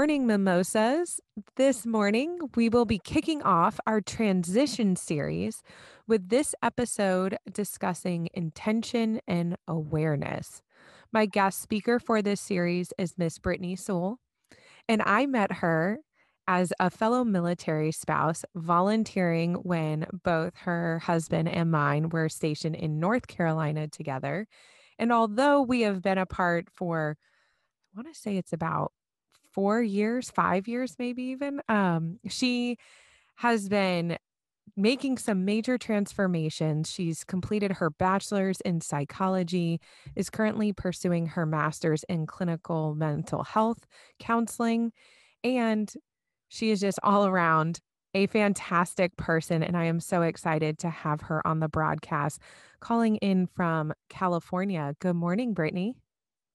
morning, mimosas. This morning, we will be kicking off our transition series with this episode discussing intention and awareness. My guest speaker for this series is Miss Brittany Soule, and I met her as a fellow military spouse volunteering when both her husband and mine were stationed in North Carolina together. And although we have been apart for, I want to say it's about four years, five years, maybe even. Um, she has been making some major transformations. She's completed her bachelor's in psychology, is currently pursuing her master's in clinical mental health counseling, and she is just all around a fantastic person. And I am so excited to have her on the broadcast calling in from California. Good morning, Brittany.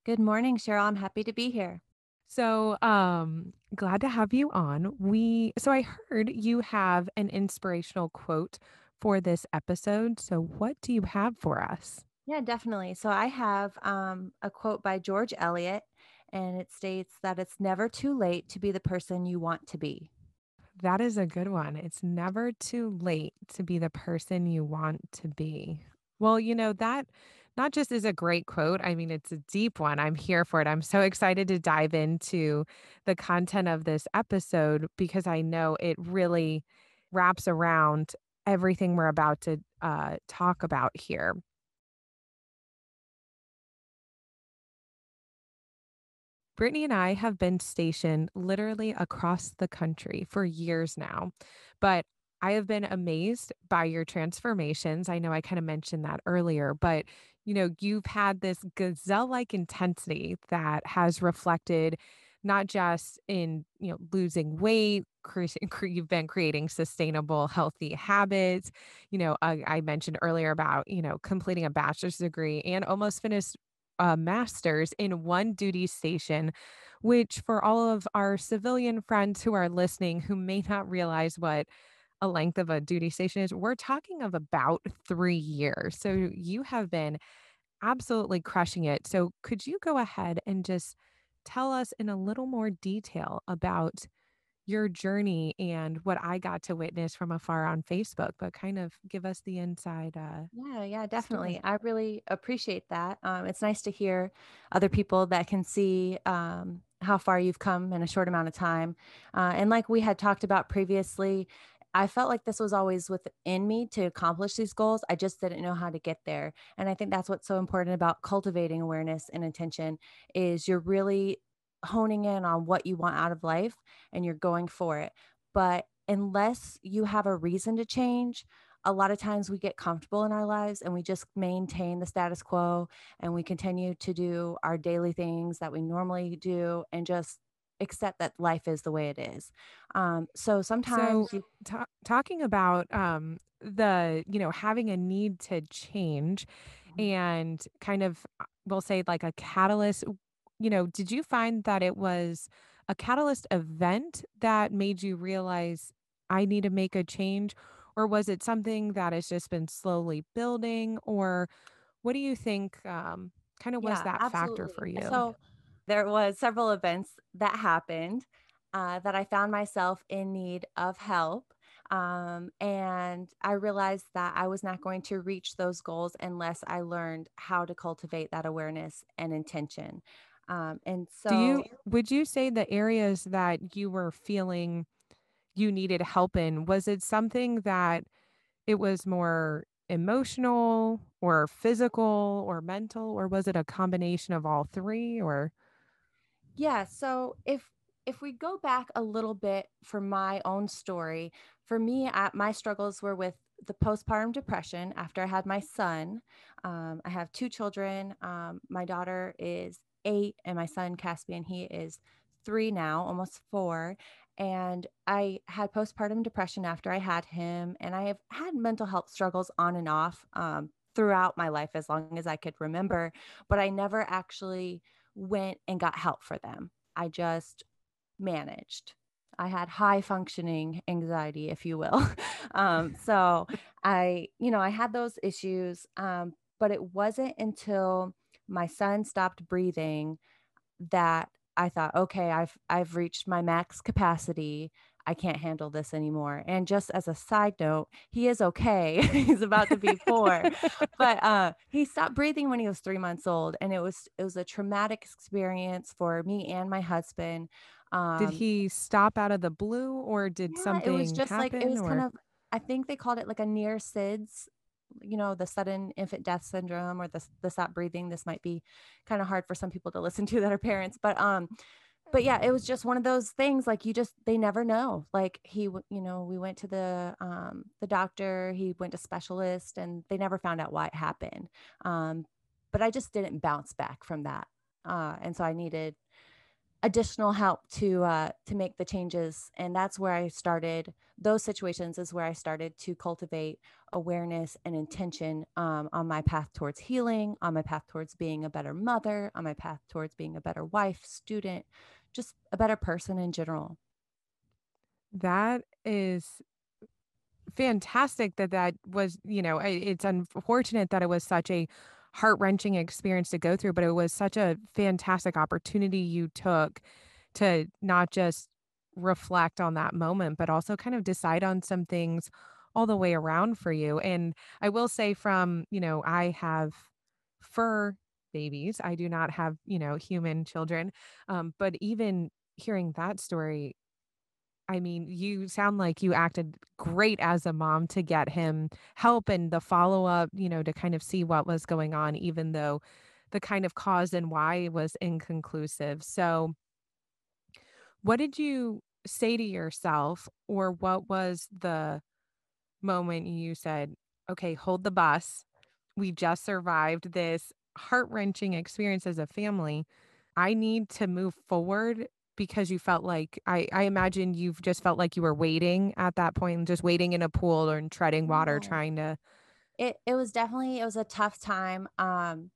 Good morning, Cheryl. I'm happy to be here. So, um, glad to have you on. We so I heard you have an inspirational quote for this episode. So, what do you have for us? Yeah, definitely. So, I have um, a quote by George Eliot, and it states that it's never too late to be the person you want to be. That is a good one. It's never too late to be the person you want to be. Well, you know, that not just is a great quote, I mean, it's a deep one. I'm here for it. I'm so excited to dive into the content of this episode because I know it really wraps around everything we're about to uh, talk about here. Brittany and I have been stationed literally across the country for years now, but I have been amazed by your transformations. I know I kind of mentioned that earlier, but you know, you've had this gazelle like intensity that has reflected not just in, you know, losing weight, you've been creating sustainable, healthy habits. You know, I, I mentioned earlier about, you know, completing a bachelor's degree and almost finished a master's in one duty station, which for all of our civilian friends who are listening who may not realize what a length of a duty station is, we're talking of about three years. So you have been absolutely crushing it. So could you go ahead and just tell us in a little more detail about your journey and what I got to witness from afar on Facebook, but kind of give us the inside. Uh, yeah, yeah, definitely. Story. I really appreciate that. Um, it's nice to hear other people that can see um, how far you've come in a short amount of time. Uh, and like we had talked about previously, I felt like this was always within me to accomplish these goals. I just didn't know how to get there. And I think that's what's so important about cultivating awareness and intention is you're really honing in on what you want out of life and you're going for it. But unless you have a reason to change, a lot of times we get comfortable in our lives and we just maintain the status quo and we continue to do our daily things that we normally do and just accept that life is the way it is. Um, so sometimes so, you- t- talking about um, the, you know, having a need to change mm-hmm. and kind of, uh, we'll say like a catalyst, you know, did you find that it was a catalyst event that made you realize I need to make a change? Or was it something that has just been slowly building? Or what do you think um, kind of was yeah, that absolutely. factor for you? So there was several events that happened uh, that I found myself in need of help. Um, and I realized that I was not going to reach those goals unless I learned how to cultivate that awareness and intention. Um, and so, do you would you say the areas that you were feeling you needed help in was it something that it was more emotional or physical or mental or was it a combination of all three or yeah. So if if we go back a little bit for my own story, for me, my struggles were with the postpartum depression after I had my son. Um, I have two children. Um, my daughter is eight, and my son Caspian, he is three now, almost four. And I had postpartum depression after I had him, and I have had mental health struggles on and off um, throughout my life as long as I could remember, but I never actually went and got help for them. I just managed. I had high functioning anxiety, if you will. um, so I, you know, I had those issues, um, but it wasn't until my son stopped breathing that I thought, okay, I've I've reached my max capacity. I can't handle this anymore. And just as a side note, he is okay. He's about to be four, but uh, he stopped breathing when he was three months old, and it was it was a traumatic experience for me and my husband. Um, did he stop out of the blue, or did yeah, something? It was just happen, like it was or? kind of. I think they called it like a near SIDS you know the sudden infant death syndrome or the, the stop breathing this might be kind of hard for some people to listen to that are parents but um but yeah it was just one of those things like you just they never know like he you know we went to the um the doctor he went to specialist and they never found out why it happened um but i just didn't bounce back from that uh and so i needed additional help to uh, to make the changes and that's where i started those situations is where i started to cultivate awareness and intention um, on my path towards healing on my path towards being a better mother on my path towards being a better wife student just a better person in general that is fantastic that that was you know it's unfortunate that it was such a heart wrenching experience to go through, but it was such a fantastic opportunity you took to not just reflect on that moment, but also kind of decide on some things all the way around for you. And I will say, from, you know, I have fur babies, I do not have, you know, human children. Um, but even hearing that story, I mean, you sound like you acted great as a mom to get him help and the follow up, you know, to kind of see what was going on, even though the kind of cause and why was inconclusive. So, what did you say to yourself, or what was the moment you said, okay, hold the bus? We just survived this heart wrenching experience as a family. I need to move forward because you felt like I, I imagine you've just felt like you were waiting at that point, just waiting in a pool or treading water, trying to. It it was definitely it was a tough time. Um,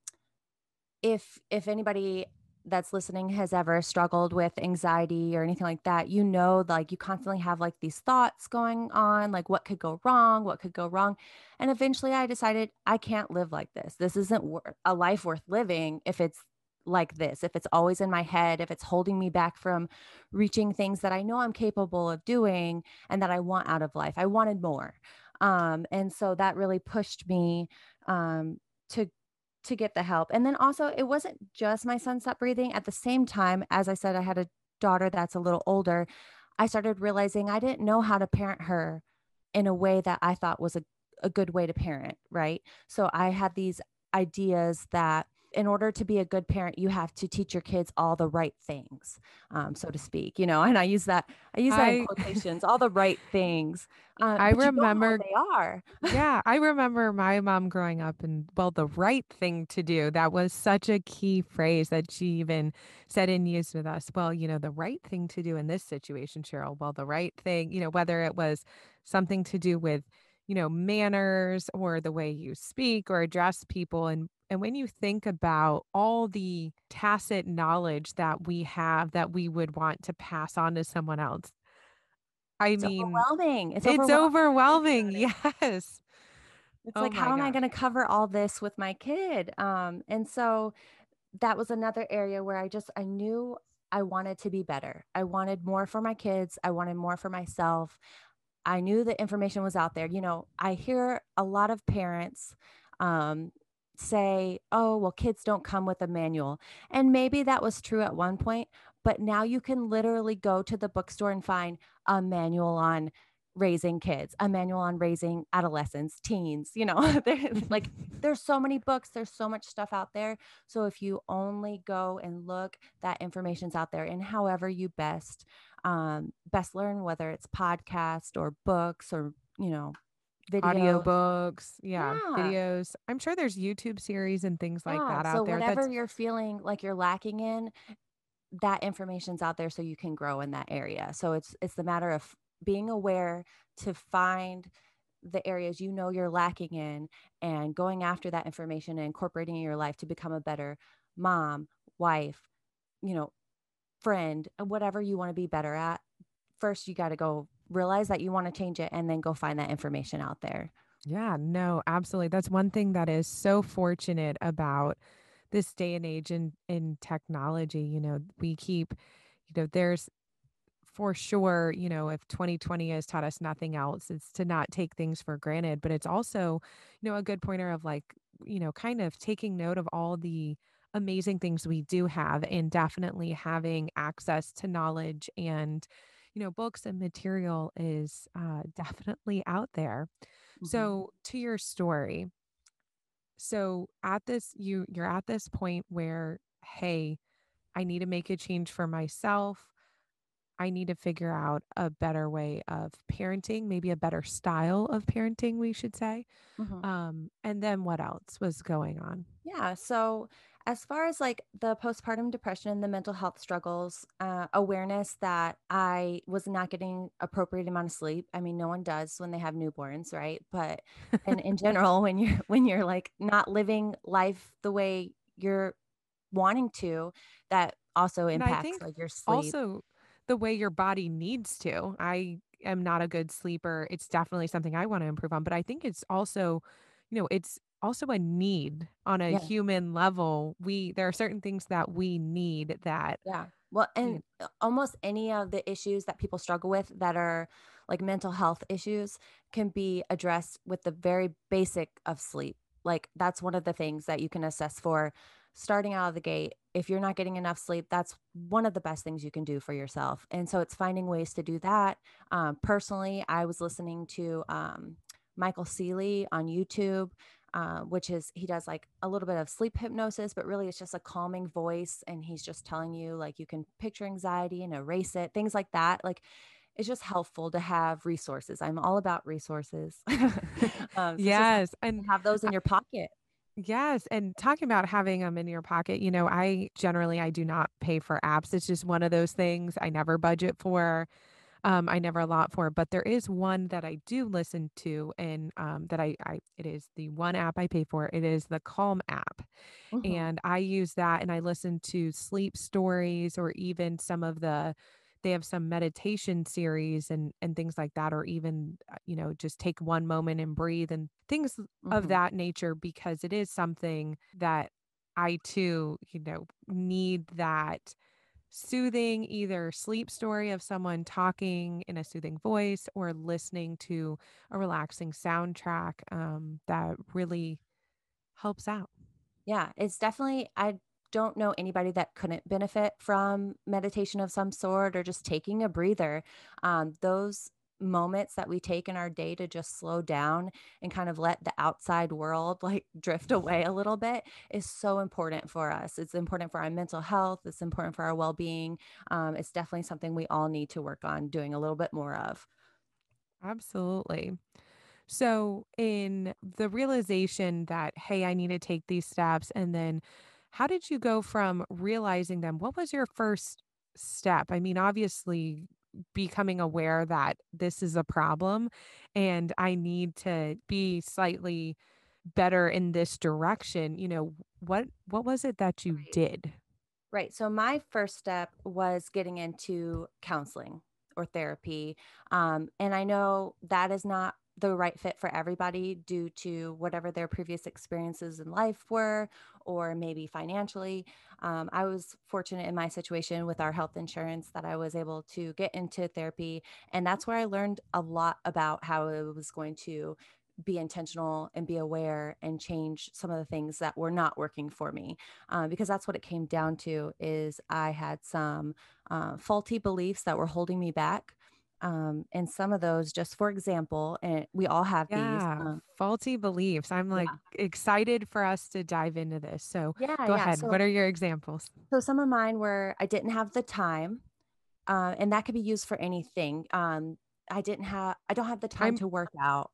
if if anybody that's listening has ever struggled with anxiety or anything like that, you know, like you constantly have like these thoughts going on, like what could go wrong, what could go wrong. And eventually I decided I can't live like this. This isn't a life worth living if it's like this, if it's always in my head, if it's holding me back from reaching things that I know I'm capable of doing and that I want out of life, I wanted more. Um, and so that really pushed me um, to to get the help. And then also, it wasn't just my son stopped breathing. At the same time, as I said, I had a daughter that's a little older. I started realizing I didn't know how to parent her in a way that I thought was a, a good way to parent, right? So I had these ideas that in order to be a good parent, you have to teach your kids all the right things, um, so to speak. You know, and I use that I use that I, in quotations, all the right things. Uh, I remember they are. yeah, I remember my mom growing up, and well, the right thing to do. That was such a key phrase that she even said and used with us. Well, you know, the right thing to do in this situation, Cheryl. Well, the right thing, you know, whether it was something to do with you know manners or the way you speak or address people and and when you think about all the tacit knowledge that we have that we would want to pass on to someone else, I mean it's mean, overwhelming. It's, it's overwhelming. overwhelming. Yes. It's oh like, how am I going to cover all this with my kid? Um, and so that was another area where I just, I knew I wanted to be better. I wanted more for my kids. I wanted more for myself. I knew the information was out there. You know, I hear a lot of parents um, say, oh, well, kids don't come with a manual. And maybe that was true at one point, but now you can literally go to the bookstore and find a manual on raising kids, a manual on raising adolescents, teens, you know, like there's so many books, there's so much stuff out there. So if you only go and look, that information's out there. And however you best um best learn whether it's podcast or books or, you know, video audiobooks yeah, yeah, videos. I'm sure there's youtube series and things like yeah, that out so there whatever That's... you're feeling like you're lacking in that information's out there so you can grow in that area. So it's it's the matter of being aware to find the areas you know you're lacking in and going after that information and incorporating in your life to become a better mom wife you know friend uh, whatever you want to be better at first you got to go realize that you want to change it and then go find that information out there. Yeah, no, absolutely. That's one thing that is so fortunate about this day and age in in technology, you know, we keep you know, there's for sure, you know, if 2020 has taught us nothing else, it's to not take things for granted. But it's also, you know, a good pointer of like, you know, kind of taking note of all the amazing things we do have and definitely having access to knowledge and, you know, books and material is uh, definitely out there. Mhm. So to your story, so at this, you you're at this point where, hey, I need to make a change for myself. I need to figure out a better way of parenting, maybe a better style of parenting, we should say. Mhm. Um, and then what else was going on? Yeah. So, as far as like the postpartum depression, and the mental health struggles, uh, awareness that I was not getting appropriate amount of sleep. I mean, no one does when they have newborns, right? But and in general, when you're when you're like not living life the way you're wanting to, that also impacts like your sleep. also the way your body needs to. I am not a good sleeper. It's definitely something I want to improve on, but I think it's also, you know, it's also a need on a Yeah. human level. We there are certain things that we need that Yeah. Well, and almost any of the issues that people struggle with that are like mental health issues can be addressed with the very basic of sleep. Like that's one of the things that you can assess for starting out of the gate. If you're not getting enough sleep, that's one of the best things you can do for yourself. And so it's finding ways to do that. Um, personally, I was listening to um, Michael Sealey on YouTube uh, which is he does like a little bit of sleep hypnosis, but really it's just a calming voice. And he's just telling you, like, you can picture anxiety and erase it, things like that. Like, it's just helpful to have resources. I'm all about resources. um, so Yes, and have those in your pocket. Yes, and talking about having them in your pocket, you know, I generally I do not pay for apps. It's just one of those things I never budget for. Um, I never allot for, but there is one that I do listen to and um, that I, I it is the one app I pay for. It is the Calm app. Mhm. And I use that and I listen to sleep stories or even some of the they have some meditation series and and things like that or even uh, you know just take one moment and breathe and things of Mhm. that nature because it is something that I too, you know, need that soothing either sleep story of someone talking in a soothing voice or listening to a relaxing soundtrack um, that really helps out. Yeah, it's definitely I don't know anybody that couldn't benefit from meditation of some sort or just taking a breather. Um, those moments that we take in our day to just slow down and kind of let the outside world like drift away a little bit is so important for us. It's important for our mental health. It's important for our well-being. Um, it's definitely something we all need to work on doing a little bit more of. Absolutely. So, in the realization that, hey, I need to take these steps, and then how did you go from realizing them? What was your first step? I mean, obviously, becoming aware that this is a problem and I need to be slightly better in this direction. You know, what what was it that you did? Right. So my first step was getting into counseling or therapy. Um, and I know that is not the right fit for everybody due to whatever their previous experiences in life were, or maybe financially. Um, I was fortunate in my situation with our health insurance that I was able to get into therapy. And that's where I learned a lot about how it was going to be intentional and be aware and change some of the things that were not working for me uh, because that's what it came down to is i had some uh, faulty beliefs that were holding me back um, and some of those just for example and we all have these um, faulty beliefs. I'm like yeah excited for us to dive into this. So, yeah go yeah ahead. so What are your examples? so some of mine were i didn't have the time uh, and that could be used for anything um, i didn't have i don't have the time I'm to work out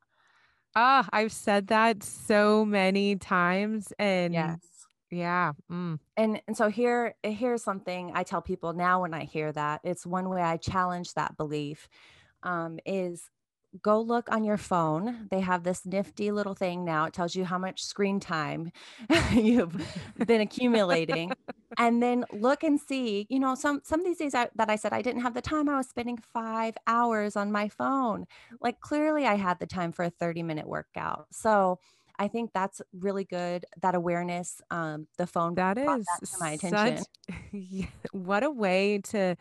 Ah, I've said that so many times and yes yeah, mm. And and so here here's something I tell people now when I hear that. It's one way I challenge that belief um, is go look on your phone. They have this nifty little thing now. It tells you how much screen time you've been accumulating. And then look and see, you know, some some of these days I, that I said I didn't have the time, I was spending five hours on my phone. Like clearly I had the time for a 30 minute workout. So I think that's really good. That awareness, um, the phone That is that to my such attention. yeah, what a way to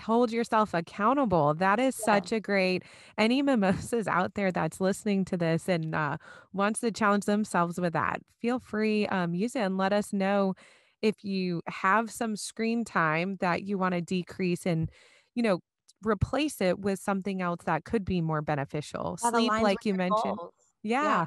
hold yourself accountable. That is Yeah. such a great any mimosas out there that's listening to this and, uh, wants to challenge themselves with that, feel free, um, use it and let us know if you have some screen time that you wanna decrease and, you know, replace it with something else that could be more beneficial. Sleep, like you mentioned. Yeah. Yeah.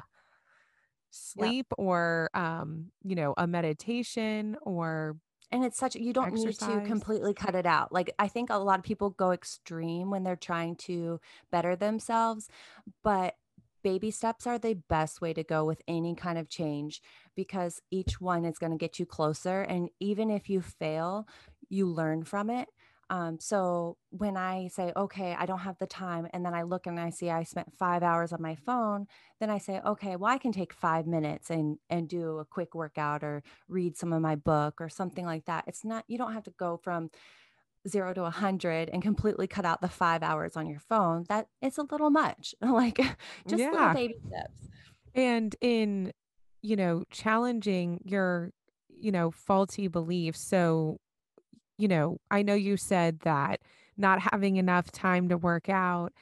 Sleep or, um, you know, a meditation or And it's such you don't need to completely cut it out. Like, I think a lot of people go extreme when they're trying to better themselves, but baby steps are the best way to go with any kind of change because each one is gonna get you closer, and even if you fail, you learn from it. Um, so when I say, "Okay, I don't have the time," and then I look and I see I spent 5 hours on my phone, then I say, "Okay, well, I can take 5 minutes and and do a quick workout or read some of my book," or something like that. It's not you don't have to go from 0 to a 100 and completely cut out the 5 hours on your phone. That it's a little much, like, just little baby steps. And in, you know, challenging your, you know, faulty beliefs. So, you know, I know you said that not having enough time to work out.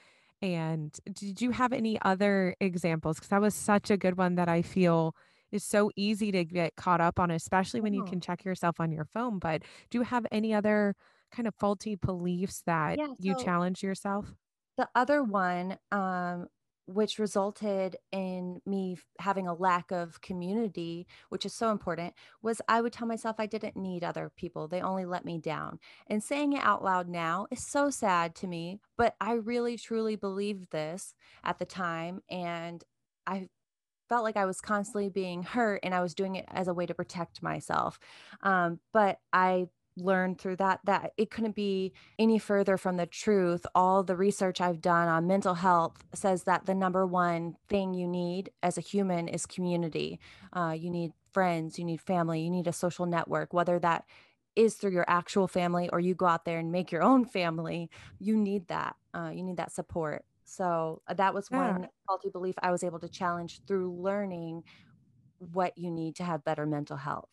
And did you have any other examples? Because that was such a good one that I feel is so easy to get caught up on, especially when you Oh. can check yourself on your phone. But do you have any other kind of faulty beliefs that Yeah, you challenge yourself? The other one, um, which resulted in me having a lack of community, which is so important, was I would tell myself I didn't need other people, they only let me down, and saying it out loud now is so sad to me, but I really truly believed this at the time, and I felt like I was constantly being hurt, and I was doing it as a way to protect myself, um, but I learned through that that it couldn't be any further from the truth. All the research I've done on mental health says that the number one thing you need as a human is community. Uh, you need friends, you need family, you need a social network, whether that is through your actual family or you go out there and make your own family, you need that. Uh, you need that support. So uh, that was Yeah. one faulty belief I was able to challenge through learning what you need to have better mental health.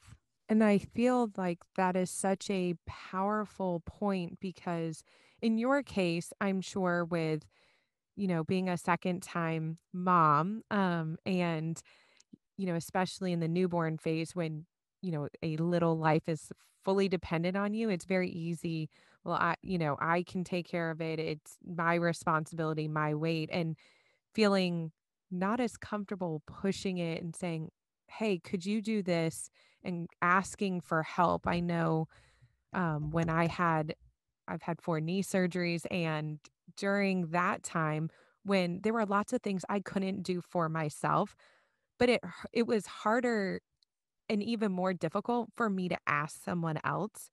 And I feel like that is such a powerful point because in your case, I'm sure with, you know, being a second time mom, um, and, you know, especially in the newborn phase when, you know, a little life is fully dependent on you, it's very easy. Well, I, you know, I can take care of it. It's my responsibility, my weight. And feeling not as comfortable pushing it and saying, "Hey, could you do this?" And asking for help. I know, um, when I had I've had 4 knee surgeries, and during that time, when there were lots of things I couldn't do for myself, but it it was harder and even more difficult for me to ask someone else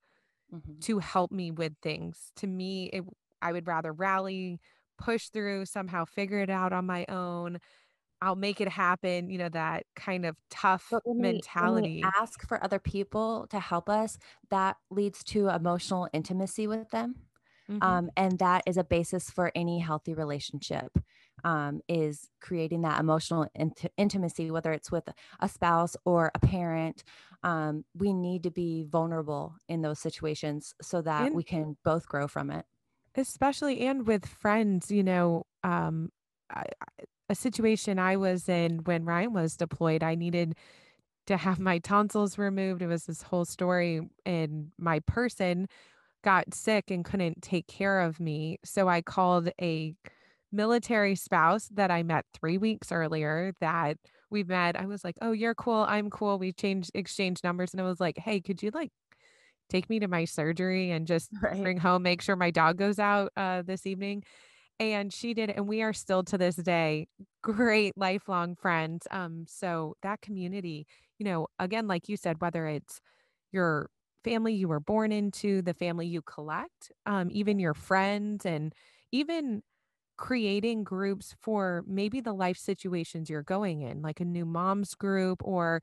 Mhm. to help me with things. To me, it I would rather rally, push through, somehow figure it out on my own. I'll make it happen, you know, that kind of tough we mentality. ask for other people to help us, that leads to emotional intimacy with them, Mhm. um, and that is a basis for any healthy relationship, um, is creating that emotional inti intimacy, whether it's with a spouse or a parent. Um, we need to be vulnerable in those situations so that And we can both grow from it. especially and with friends, you know, um, I I a situation I was in when Ryan was deployed, I needed to have my tonsils removed. It was this whole story, and my person got sick and couldn't take care of me, so I called a military spouse that I met 3 weeks earlier that we met I was like, "Oh, you're cool, I'm cool." We changed exchanged numbers, and I was like, "Hey, could you, like, take me to my surgery and just Right. bring home, make sure my dog goes out, uh, this evening?" And she did, and we are still to this day great lifelong friends, um, so that community, you know, again, like you said, whether it's your family you were born into, the family you collect, um, even your friends, and even creating groups for maybe the life situations you're going in, like a new moms group, or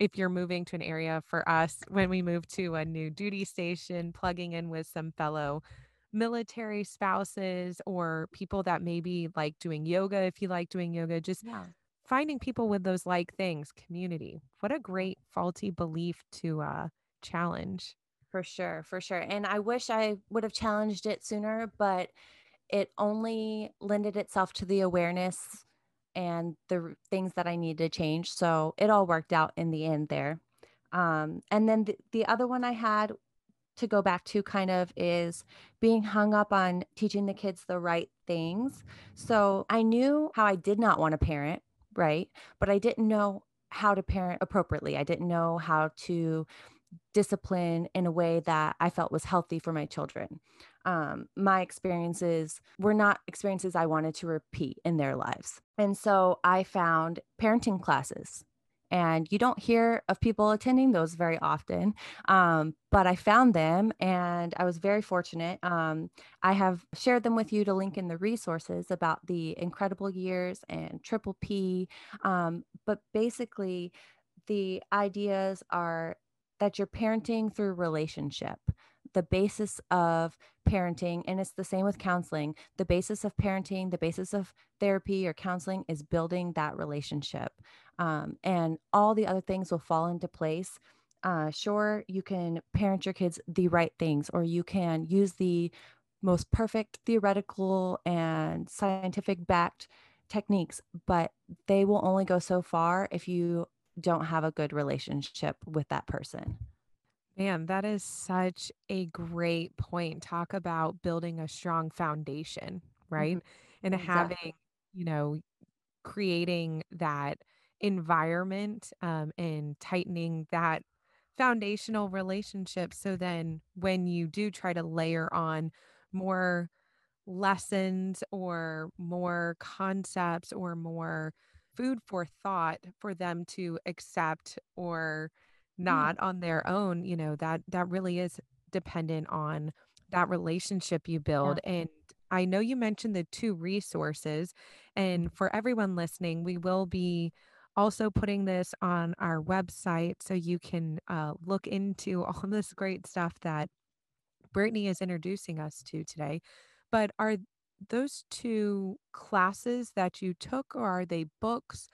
if you're moving to an area for us, when we moved to a new duty station, plugging in with some fellow military spouses or people that maybe like doing yoga if you like doing yoga, just Yeah. finding people with those like things, community. What a great faulty belief to uh, challenge. For sure, for sure. And I wish I would have challenged it sooner, but it only lended itself to the awareness and the things that I needed to change. So it all worked out in the end there. Um, and then the, the other one I had to go back to kind of is being hung up on teaching the kids the right things. So I knew how I did not want to parent, right? But I didn't know how to parent appropriately. I didn't know how to discipline in a way that I felt was healthy for my children. Um, my experiences were not experiences I wanted to repeat in their lives. And so I found parenting classes. And you don't hear of people attending those very often. Um, but I found them and I was very fortunate. Um, I have shared them with you to link in the resources about the incredible years and triple P. Um, but basically, the ideas are that you're parenting through relationship. The basis of parenting, and it's the same with counseling, the basis of parenting, the basis of therapy or counseling is building that relationship. Um, and all the other things will fall into place. Uh, sure, you can parent your kids the right things, or you can use the most perfect theoretical and scientific backed techniques, but they will only go so far if you don't have a good relationship with that person. Man, that is such a great point. Talk about building a strong foundation, right? Mhm. And having, you know, creating that environment um, and tightening that foundational relationship. So then when you do try to layer on more lessons or more concepts or more food for thought for them to accept or. Not on their own you know that that really is dependent on that relationship you Yeah. build and i know you mentioned the two resources and for everyone listening we will be also putting this on our website so you can uh, look into all this great stuff that Brittany is introducing us to today. But are those 2 classes that you took, or are they books?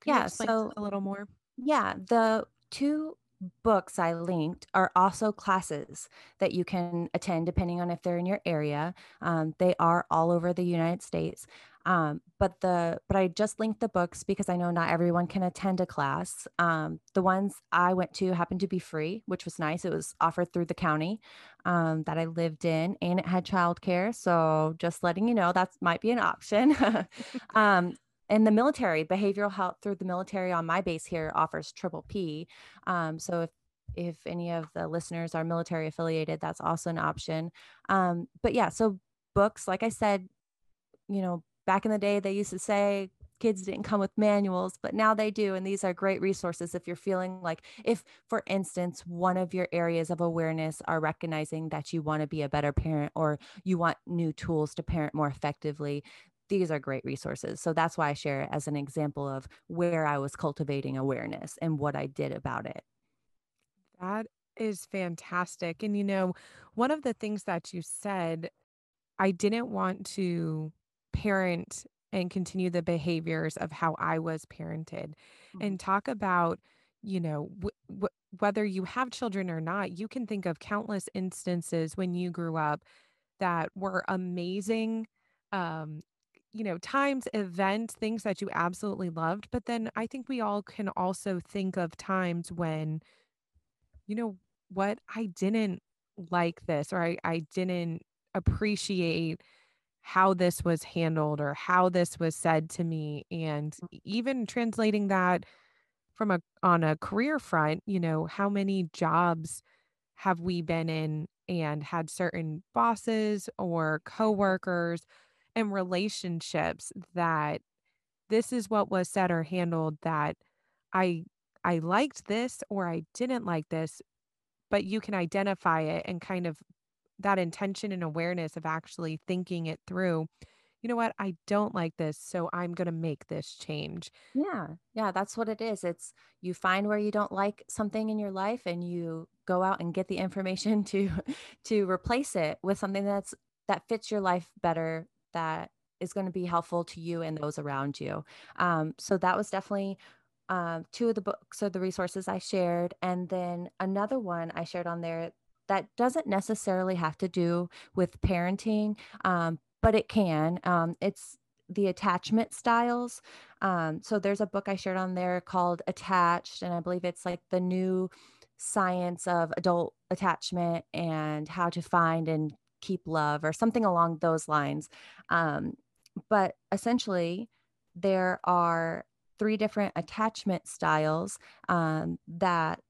Can you Yeah. explain So a little more? Yeah, the two books I linked are also classes that you can attend depending on if they're in your area. Um, they are all over the United States. Um, but the but I just linked the books because I know not everyone can attend a class. Um, the ones I went to happened to be free, which was nice. It was offered through the county um, that I lived in, and it had childcare. So just letting you know that might be an option. and the military behavioral health through the military on my base here offers triple p um, so if if any of the listeners are military affiliated that's also an option. Um, but yeah so books like i said you know back in the day they used to say kids didn't come with manuals but now they do and these are great resources if you're feeling like if for instance one of your areas of awareness are recognizing that you want to be a better parent or you want new tools to parent more effectively these are great resources. So that's why i share it as an example of where i was cultivating awareness and what i did about it. That is fantastic, and, you know, one of the things that you said, I didn't want to parent and continue the behaviors of how I was parented, Mhm. and talk about, you know, w w whether you have children or not, you can think of countless instances when you grew up that were amazing, um, you know, times, events, things that you absolutely loved, but then I think we all can also think of times when, you know what, I didn't like this or I I didn't appreciate how this was handled or how this was said to me, and mm. e even translating that from a on a career front, you know, how many jobs have we been in and had certain bosses or coworkers and relationships that this is what was said or handled that I I liked this or I didn't like this, but you can identify it and kind of that intention and awareness of actually thinking it through. You know what? I don't like this, so I'm going to make this change. Yeah, yeah, that's what it is. It's you find where you don't like something in your life and you go out and get the information to to replace it with something that's that fits your life better, that is going to be helpful to you and those around you. Um, so that was definitely um, two of the books or the resources I shared. And then another one I shared on there that doesn't necessarily have to do with parenting, um, but it can. Um, it's the attachment styles. Um, so there's a book I shared on there called Attached, and I believe it's like the new science of adult attachment and how to find and keep love or something along those lines. Um, but essentially, there are three different attachment styles um, that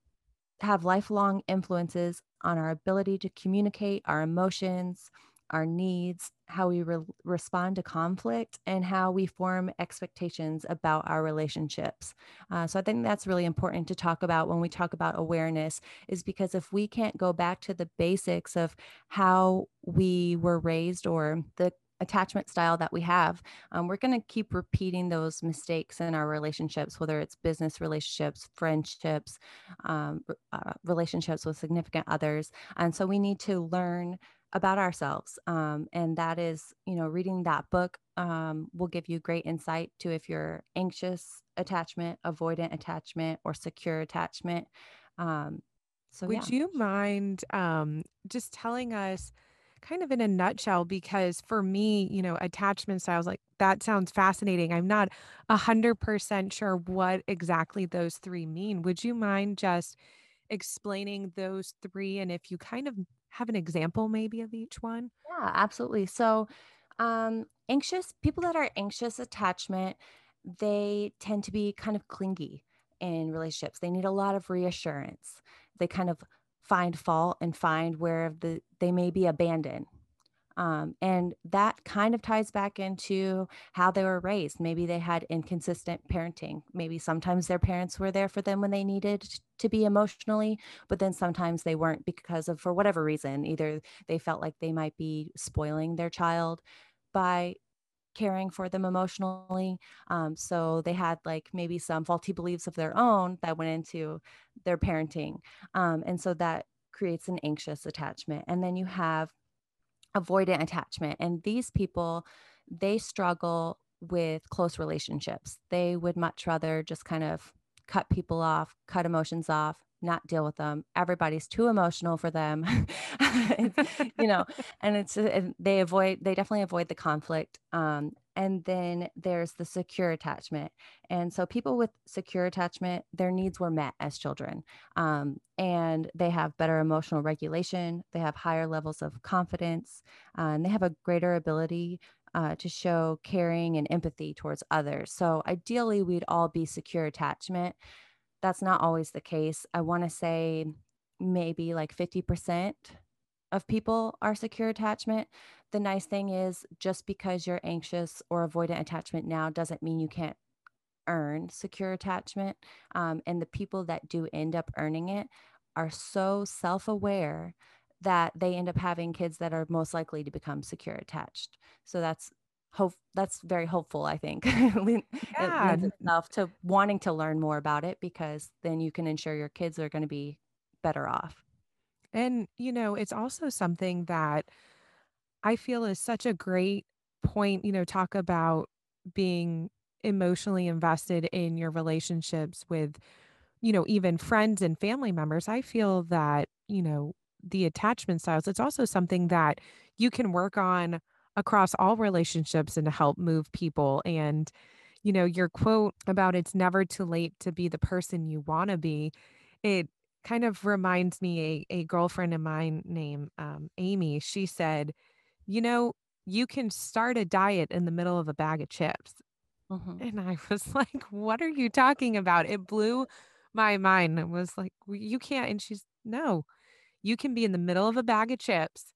have lifelong influences on our ability to communicate our emotions, our needs, how we re- respond to conflict, and how we form expectations about our relationships. Uh, so I think that's really important to talk about when we talk about awareness, is because if we can't go back to the basics of how we were raised or the attachment style that we have, um, we're going to keep repeating those mistakes in our relationships, whether it's business relationships, friendships, um, uh, relationships with significant others. And so we need to learn about ourselves. Um, and that is, you know, reading that book um, will give you great insight to if you're anxious attachment, avoidant attachment, or secure attachment. Um, so, Would yeah. you mind um, just telling us kind of in a nutshell? Because for me, you know, attachment styles, like that sounds fascinating. I'm not a hundred percent sure what exactly those three mean. Would you mind just explaining those three and if you kind of have an example maybe of each one? Yeah, absolutely. So, um, anxious people that are anxious attachment, they tend to be kind of clingy in relationships. They need a lot of reassurance. They kind of find fault and find where the they may be abandoned um, and that kind of ties back into how they were raised. Maybe they had inconsistent parenting. Maybe sometimes their parents were there for them when they needed to be emotionally, but then sometimes they weren't because of, for whatever reason, either they felt like they might be spoiling their child by caring for them emotionally. Um, so they had like maybe some faulty beliefs of their own that went into their parenting. Um, and so that creates an anxious attachment. And then you have avoidant attachment. And these people, they struggle with close relationships. They would much rather just kind of cut people off, cut emotions off, not deal with them. Everybody's too emotional for them. you know, and it's they avoid they definitely avoid the conflict. Um, and then there's the secure attachment. And so people with secure attachment, their needs were met as children. Um, and they have better emotional regulation, they have higher levels of confidence, uh, and they have a greater ability uh, to show caring and empathy towards others. So ideally, we'd all be secure attachment. That's not always the case. I want to say maybe like 50% of people are secure attachment. The nice thing is, just because you're anxious or avoidant attachment now doesn't mean you can't earn secure attachment. Um, and the people that do end up earning it are so self aware that they end up having kids that are most likely to become secure attached. So that's hope that's very hopeful i think it Yeah. itself to wanting to learn more about it because then you can ensure your kids are going to be better off And, you know, it's also something that I feel is such a great point, you know, talk about being emotionally invested in your relationships with, you know, even friends and family members. I feel that, you know, the attachment styles, it's also something that you can work on across all relationships and to help move people. And, you know, your quote about it's never too late to be the person you want to be, it kind of reminds me a, a girlfriend of mine named um, Amy. She said, you know, you can start a diet in the middle of a bag of chips. hmm And I was like, what are you talking about? It blew my mind. I was like, you can't. And she's, no, you can be in the middle of a bag of chips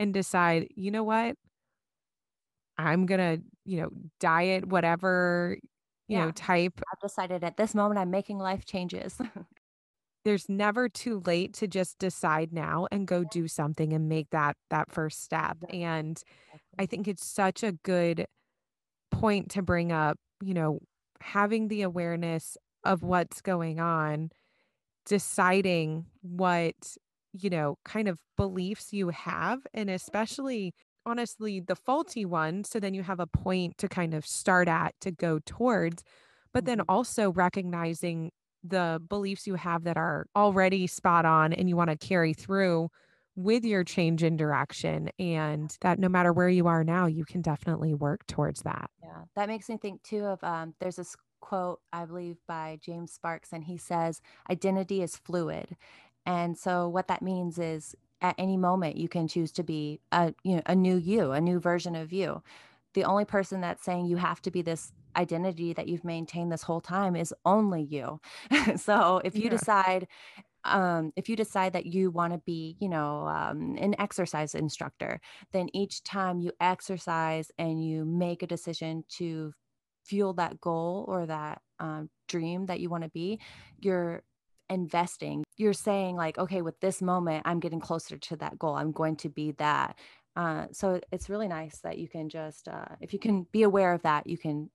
and decide, you know what? I'm going to, you know, diet whatever, you know, type. i've decided at this moment i'm making life changes There's never too late to just decide now and go do something and make that that first step. And I think it's such a good point to bring up, you know, having the awareness of what's going on, deciding what, you know, kind of beliefs you have, and especially honestly the faulty one. So then you have a point to kind of start at to go towards, but then Mhm. also recognizing the beliefs you have that are already spot on and you want to carry through with your change in direction. And that no matter where you are now, you can definitely work towards that. Yeah, that makes me think too of um, there's this quote I believe by James Sparks, and he says identity is fluid, and so what that means is at any moment you can choose to be a you know a new you, a new version of you. The only person that's saying you have to be this identity that you've maintained this whole time is only you. so if you Yeah. decide um, if you decide that you want to be, you know, um, an exercise instructor, then each time you exercise and you make a decision to fuel that goal or that um, dream that you want to be, you're investing. You're saying, like, okay, with this moment, I'm getting closer to that goal. I'm going to be that. Uh, so it's really nice that you can just, uh, if you can be aware of that, you can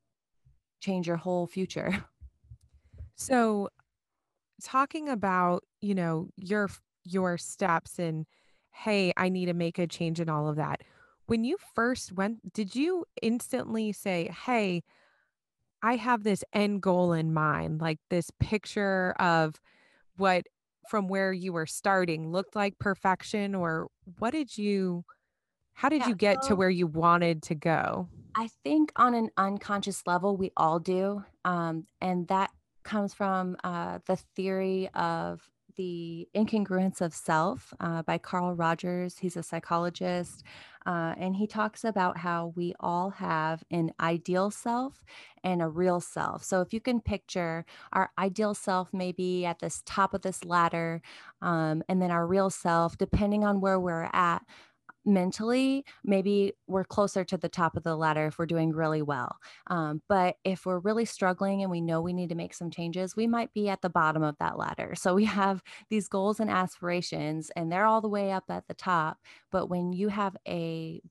change your whole future. So talking about, you know, your your steps and hey, I need to make a change and all of that. When you first went, did you instantly say, "Hey, I have this end goal in mind," like this picture of what from where you were starting looked like perfection or what did you how did Yeah. you get to where you wanted to go? I think on an unconscious level, we all do. Um, and that comes from uh, the theory of the incongruence of self uh, by Carl Rogers. He's a psychologist. Uh, and he talks about how we all have an ideal self and a real self. So if you can picture our ideal self maybe at this top of this ladder, um, and then our real self, depending on where we're at, mentally, maybe we're closer to the top of the ladder if we're doing really well. Um, but if we're really struggling and we know we need to make some changes, we might be at the bottom of that ladder. So we have these goals and aspirations, and they're all the way up at the top. But when you have a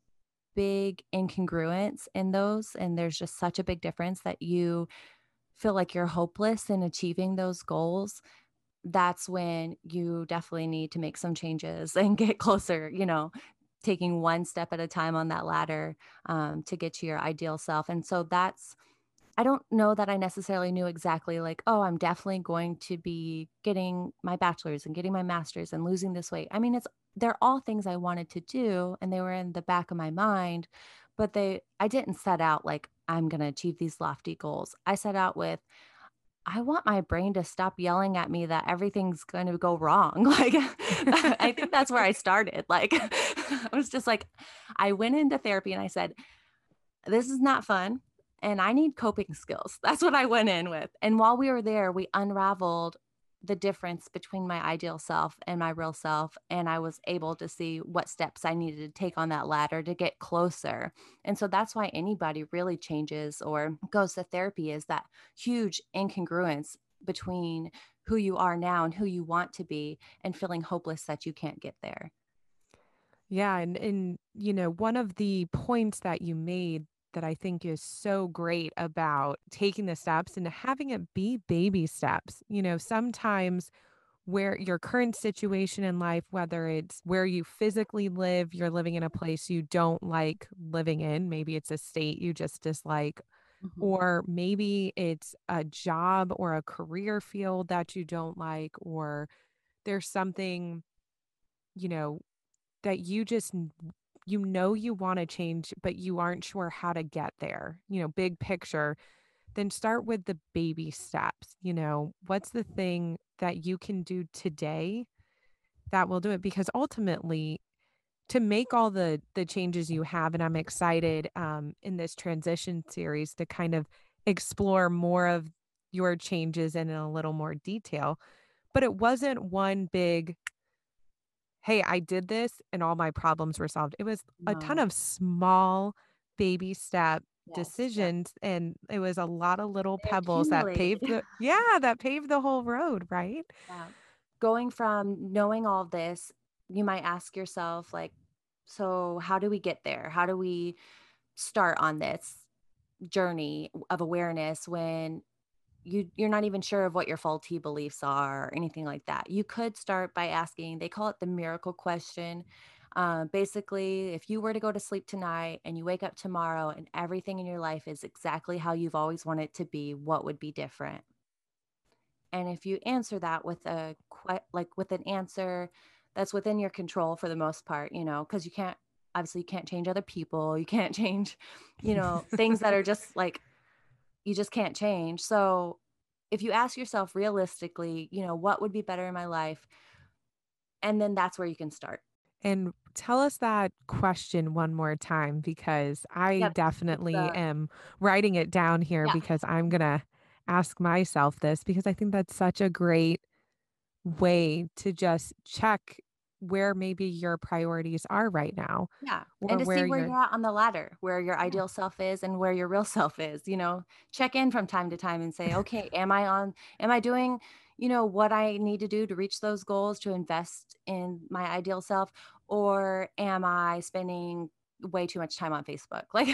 big incongruence in those, and there's just such a big difference that you feel like you're hopeless in achieving those goals, that's when you definitely need to make some changes and get closer, you know, taking one step at a time on that ladder um, to get to your ideal self. And so that's, I don't know that I necessarily knew exactly like, oh, I'm definitely going to be getting my bachelor's and getting my master's and losing this weight. I mean, it's, they're all things I wanted to do and they were in the back of my mind, but they, I didn't set out like, I'm going to achieve these lofty goals. I set out with, I want my brain to stop yelling at me that everything's going to go wrong. Like, I think that's where I started. Like, I was just like, I went into therapy and I said, this is not fun. And I need coping skills. That's what I went in with. And while we were there, we unraveled the difference between my ideal self and my real self. And I was able to see what steps I needed to take on that ladder to get closer. And so that's why anybody really changes or goes to therapy is that huge incongruence between who you are now and who you want to be and feeling hopeless that you can't get there. Yeah, and and you know, one of the points that you made that I think is so great about taking the steps and having it be baby steps. You know, sometimes where your current situation in life, whether it's where you physically live, you're living in a place you don't like living in, maybe it's a state you just dislike, Mhm. or maybe it's a job or a career field that you don't like, or there's something, you know, that you just you know you wanna change, but you aren't sure how to get there, you know, big picture, then start with the baby steps, you know, what's the thing that you can do today that will do it? Because ultimately, to make all the the changes you have, and I'm excited, um, in this transition series to kind of explore more of your changes and in a little more detail, but it wasn't one big hey, I did this and all my problems were solved. It was a ton of small baby step Yes. Yep. decisions and it was a lot of little They pebbles that paved the yeah, that paved the whole road, right? Yeah. Going from knowing all this, you might ask yourself, like, so how do we get there? How do we start on this journey of awareness when you you're not even sure of what your faulty beliefs are or anything like that? You could start by asking, they call it the miracle question. Uh, basically, if you were to go to sleep tonight and you wake up tomorrow and everything in your life is exactly how you've always wanted it to be, what would be different? And if you answer that with a like with an answer that's within your control for the most part, you know, because you can't obviously you can't change other people, you can't change, you know, things that are just like you just can't change. So if you ask yourself realistically, you know, what would be better in my life? And then that's where you can start. And tell us that question one more time because I Yep. definitely am writing it down here yeah. because I'm going to ask myself this because I think that's such a great way to just check where maybe your priorities are right now Yeah. And or to see where you're at on the ladder, where your ideal self is and where your real self is, you know, check in from time to time and say, okay, am I on, am I doing, you know, what I need to do to reach those goals to invest in my ideal self? Or am I spending way too much time on Facebook? Like,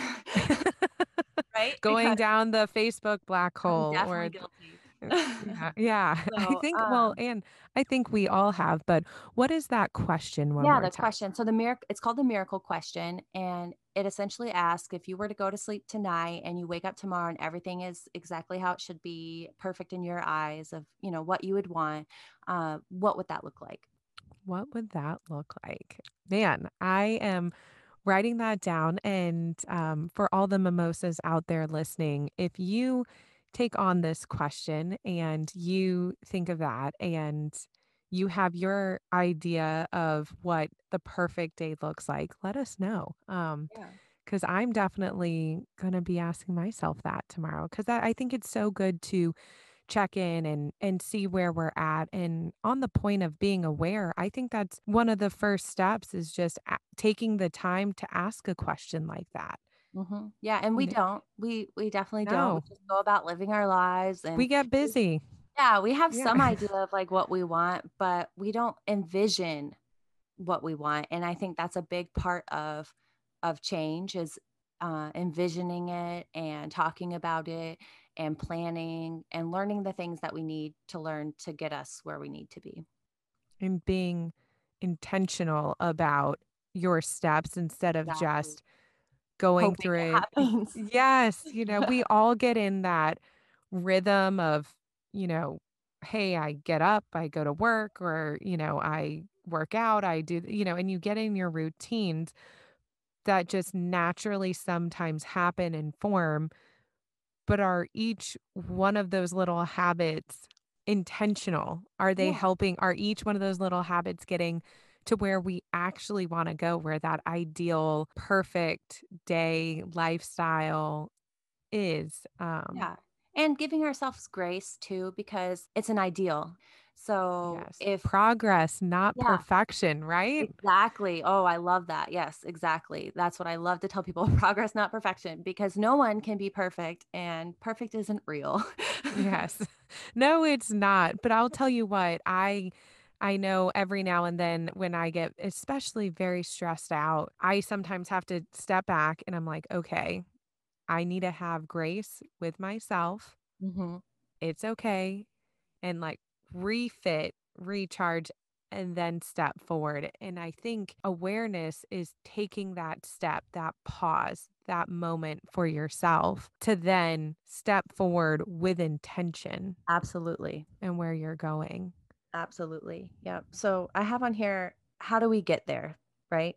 right? going Because down the Facebook black I'm hole or definitely guilty. Yeah, yeah. I so, think well, um, and I think we all have, but what is that question Yeah, the time? question. So the miracle it's called the miracle question and it essentially asks if you were to go to sleep tonight and you wake up tomorrow and everything is exactly how it should be, perfect in your eyes of, you know, what you would want, uh, what would that look like? What would that look like? Man, I am writing that down. And um, for all the mimosas out there listening, if you take on this question and you think of that and you have your idea of what the perfect day looks like, let us know. Um, Yeah. because I'm definitely going to be asking myself that tomorrow because I, think it's so good to check in and and see where we're at and on the point of being aware i think that's one of the first steps is just a- taking the time to ask a question like that hmm Yeah, and we don't. We we definitely don't. We just go about living our lives and we get busy. Yeah, we have yeah. some idea of like what we want, but we don't envision what we want and i think that's a big part of of change is uh, envisioning it and talking about it and planning and learning the things that we need to learn to get us where we need to be. And being intentional about your steps instead of exactly. just going through it yes you know we all get in that rhythm of you know hey i get up i go to work or you know i work out i do you know and you get in your routines that just naturally sometimes happen and form but are each one of those little habits intentional? Are they yeah helping? Are each one of those little habits getting to where we actually want to go, where that ideal, perfect day lifestyle is? Um, yeah and giving ourselves grace too because it's an ideal so yes, if progress, not yeah perfection, right? Exactly. Oh, I love that. Yes, exactly. That's what I love to tell people progress, not perfection, because no one can be perfect and perfect isn't real. Yes. No, it's not. But I'll tell you what, I I know every now and then when I get especially very stressed out, I sometimes have to step back and I'm like, okay, I need to have grace with myself. hmm It's okay. And like refit, recharge, and then step forward. And I think awareness is taking that step, that pause, that moment for yourself to then step forward with intention Absolutely. and where you're going. Absolutely. Yeah. So I have on here, how do we get there? Right.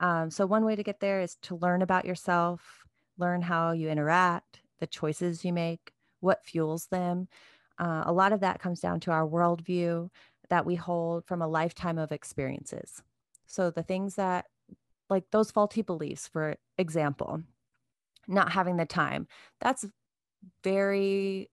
Um, so one way to get there is to learn about yourself, learn how you interact, the choices you make, what fuels them. Uh, a lot of that comes down to our worldview that we hold from a lifetime of experiences. So the things that, like those faulty beliefs, for example, not having the time, that's very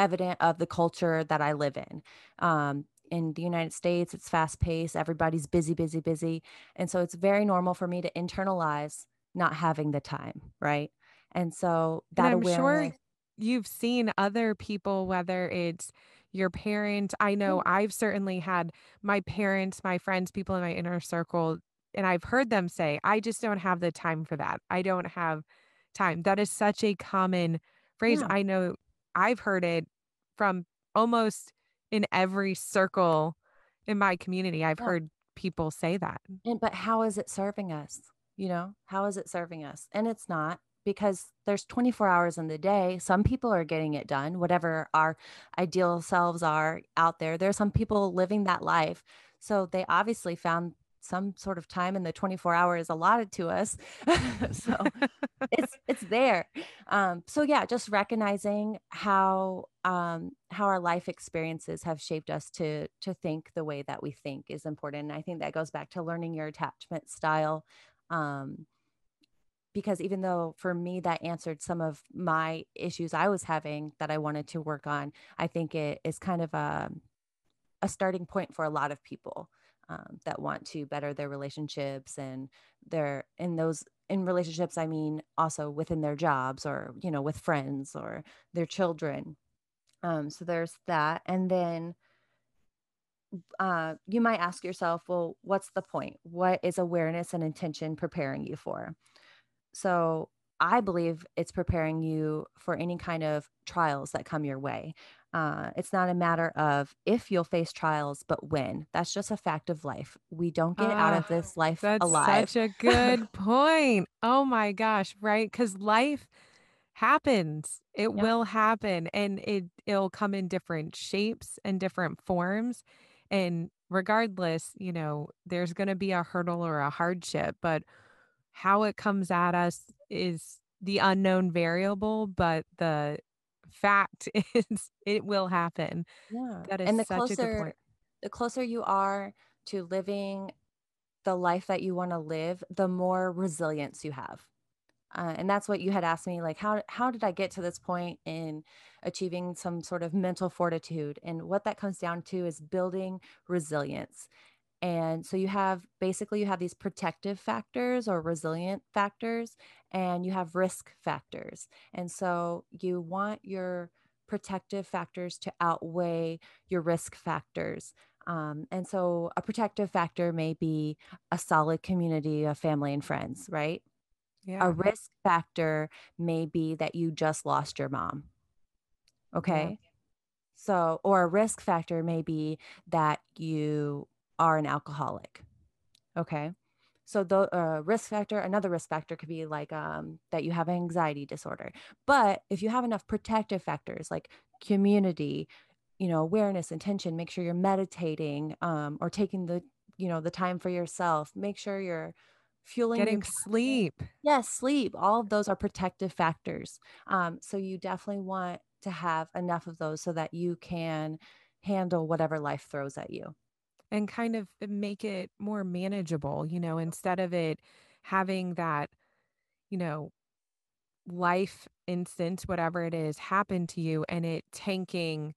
evident of the culture that I live in. Um, in the United States, it's fast paced, everybody's busy, busy, busy. And so it's very normal for me to internalize not having the time. Right. And so And that I'm sure you've seen other people, whether it's your parents. I know I've certainly had my parents, my friends, people in my inner circle, and I've heard them say, I just don't have the time for that. I don't have time. That is such a common phrase. yeah, I know I've heard it from almost in every circle in my community. I've yeah, heard people say that. And but how is it serving us? You know, how is it serving us? And it's not because there's 24 hours in the day. Some people are getting it done, whatever our ideal selves are out there. There's some people living that life. So they obviously found some sort of time in the 24 hours allotted to us. so it's it's there. Um, so yeah, just recognizing how um, how our life experiences have shaped us to to think the way that we think is important. And I think that goes back to learning your attachment style. Um, because even though for me that answered some of my issues I was having that I wanted to work on, I think it is kind of a a starting point for a lot of people um, that want to better their relationships and their in those in relationships i mean also within their jobs or you know with friends or their children. Um, so there's that and then uh, you might ask yourself well what's the point? What is awareness and intention preparing you for? So I believe it's preparing you for any kind of trials that come your way. Uh, it's not a matter of if you'll face trials, but when. That's just a fact of life. We don't get out of this life alive. That's alive. such a good point. Oh my gosh, right? Because life happens. It Yeah. will happen and it it'll come in different shapes and different forms. And regardless, you know, there's gonna be a hurdle or a hardship, but how it comes at us is the unknown variable, but the fact is it will happen. Yeah. That is And the such a good closer point. the closer you are to living the life that you want to live, the more resilience you have. Uh, and that's what you had asked me like how how did I get to this point in achieving some sort of mental fortitude? And what that comes down to is building resilience. And so you have basically you have these protective factors or resilient factors and you have risk factors. And so you want your protective factors to outweigh your risk factors. Um, and so a protective factor may be a solid community of family and friends, right? Yeah. A risk factor may be that you just lost your mom. Yeah. Okay. So, or a risk factor may be that you are an alcoholic. Okay. So the uh, risk factor, another risk factor could be like um, that you have an anxiety disorder. But if you have enough protective factors like community, you know, awareness, intention, make sure you're meditating um, or taking the, you know, the time for yourself. Make sure you're fueling Getting passion. sleep. Yes, sleep. All of those are protective factors. Um, so you definitely want to have enough of those so that you can handle whatever life throws at you. And kind of make it more manageable, you know, instead of it having that, you know, life instance, whatever it is, happen to you and it tanking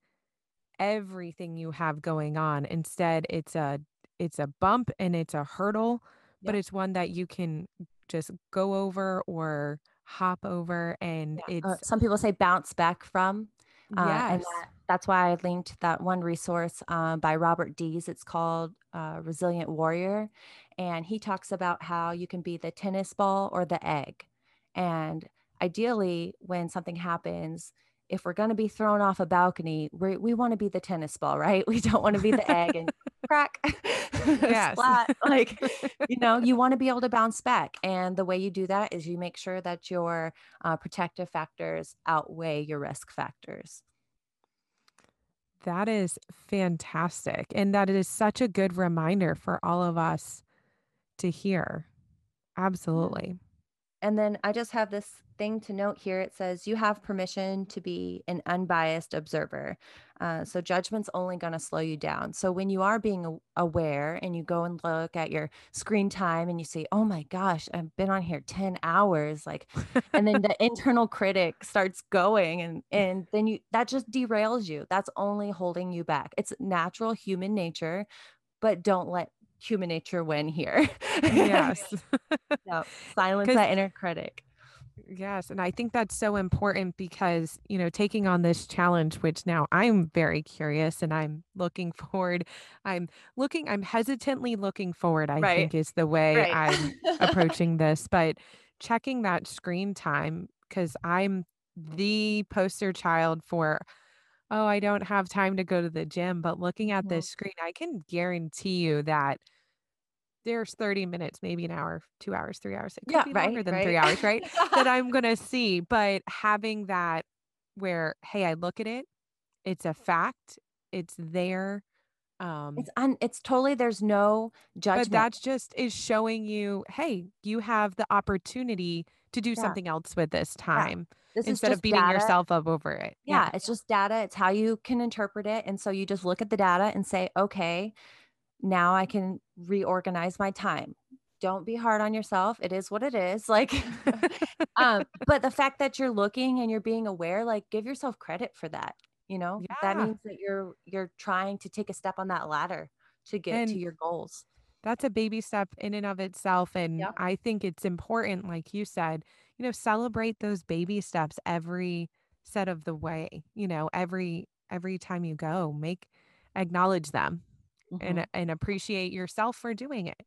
everything you have going on. Instead, it's a it's a bump and it's a hurdle, but it's one that you can just go over or hop over and Yeah. Uh, it's some people say bounce back from. Uh, and yes. that, that's why I linked that one resource uh, by Robert Dees. It's called uh, Resilient Warrior. And he talks about how you can be the tennis ball or the egg. And ideally, when something happens, if we're going to be thrown off a balcony, we we want to be the tennis ball, right? We don't want to be the egg and crack, Yes. splat. Like, you know, you want to be able to bounce back. And the way you do that is you make sure that your uh, protective factors outweigh your risk factors. That is fantastic. And that is such a good reminder for all of us to hear. Absolutely. And then I just have this thing to note here. It says you have permission to be an unbiased observer. Uh, so judgment's only going to slow you down. So when you are being aware and you go and look at your screen time and you say, oh my gosh, I've been on here 10 hours, like, and then the internal critic starts going and, and then you, that just derails you. That's only holding you back. It's natural human nature, but don't let human nature win here. Yes. No, silence that inner critic. yes. And I think that's so important because, you know, taking on this challenge, which now I'm very curious and I'm looking forward, I'm looking, I'm hesitantly looking forward, I Right, think is the way right. I'm approaching this. But checking that screen time, because I'm the poster child for Oh, I don't have time to go to the gym, but looking at this screen, I can guarantee you that there's 30 minutes, maybe an hour, two hours, three hours. It could Yeah, be right, longer than right. three hours, right? that I'm going to see. But having that where, hey, I look at it, it's a fact, it's there. Um, It's un it's totally there's no judgment. but that's just is showing you, hey, you have the opportunity to do Yeah. something else with this Yeah. time This is instead of beating data. yourself up over it. Yeah, it's just data. It's how you can interpret it. And so you just look at the data and say, okay, now I can reorganize my time. Don't be hard on yourself. It is what it is. Like, um, but the fact that you're looking and you're being aware, like give yourself credit for that. You know, that means that you're you're trying to take a step on that ladder to get to your goals. that's a baby step in and of itself. And Yep. I think it's important, like you said, you know, celebrate those baby steps every set of the way, you know, every every time you go, make acknowledge them and Mhm. and appreciate yourself for doing it.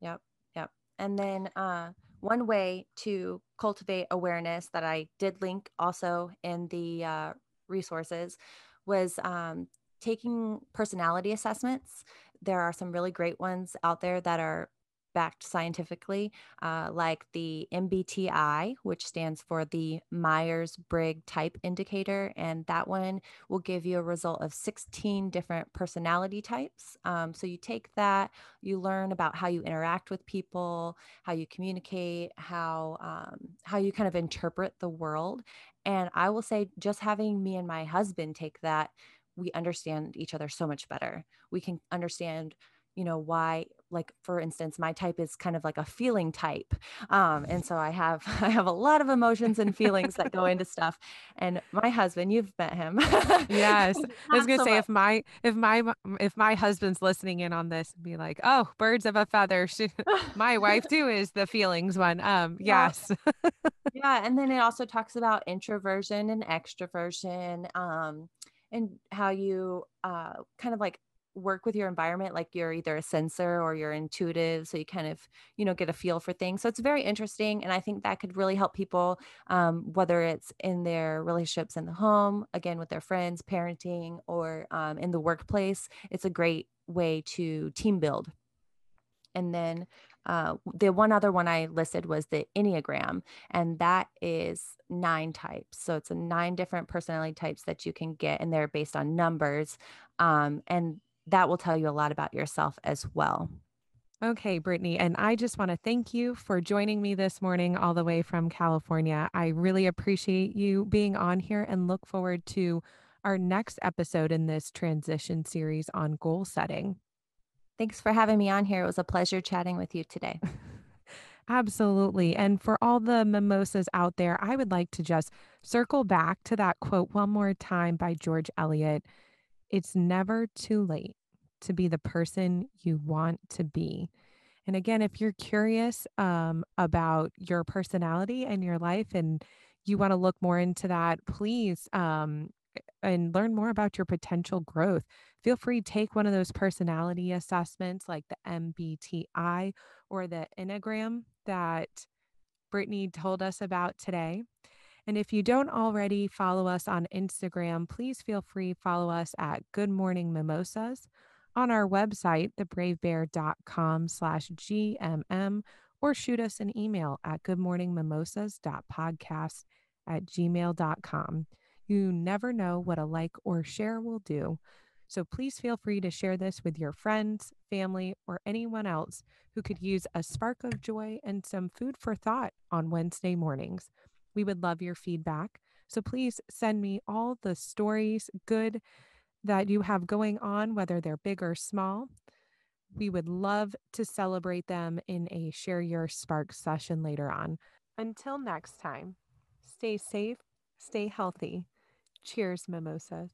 Yep. Yep. And then uh, one way to cultivate awareness that I did link also in the uh, resources was um, taking personality assessments. There are some really great ones out there that are backed scientifically, uh, like the MBTI, which stands for the Myers Briggs Type Indicator. And that one will give you a result of 16 different personality types. Um, so you take that, you learn about how you interact with people, how you communicate, how um, how you kind of interpret the world. And I will say, just having me and my husband take that, we understand each other so much better. We can understand, you know, why. Like for instance, my type is kind of like a feeling type, um, and so I have I have a lot of emotions and feelings that go into stuff. And my husband, you've met him. Yes. I was gonna so say much. if my if my if my husband's listening in on this and be like, oh, birds of a feather. My wife too is the feelings one. Um, Yeah. yes. Yeah, and then it also talks about introversion and extroversion, um, and how you uh, kind of like work with your environment, like you're either a sensor or you're intuitive, so you kind of you know get a feel for things. So it's very interesting, and I think that could really help people, um, whether it's in their relationships in the home, again with their friends, parenting, or um, in the workplace. It's a great way to team build. And then uh, the one other one I listed was the Enneagram, and that is nine types. So it's a nine different personality types that you can get, and they're based on numbers. Um, and that will tell you a lot about yourself as well. Okay, Brittany, and I just want to thank you for joining me this morning all the way from California. I really appreciate you being on here and look forward to our next episode in this transition series on goal setting. Thanks for having me on here. It was a pleasure chatting with you today. Absolutely. And for all the mimosas out there, I would like to just circle back to that quote one more time by George Eliot. It's never too late to be the person you want to be. And again, if you're curious um, about your personality and your life and you want to look more into that, please um, and learn more about your potential growth. Feel free to take one of those personality assessments like the MBTI or the Enneagram that Brittany told us about today. And if you don't already follow us on Instagram, please feel free to follow us at Good Morning Mimosas on our website, thebravebear.com slash GMM, or shoot us an email at goodmorningmimosas.podcast at gmail.com. You never know what a like or share will do. So please feel free to share this with your friends, family, or anyone else who could use a spark of joy and some food for thought on Wednesday mornings. We would love your feedback. So please send me all the stories, good that you have going on, whether they're big or small. We would love to celebrate them in a Share Your Spark session later on. Until next time, stay safe, stay healthy. Cheers, mimosas.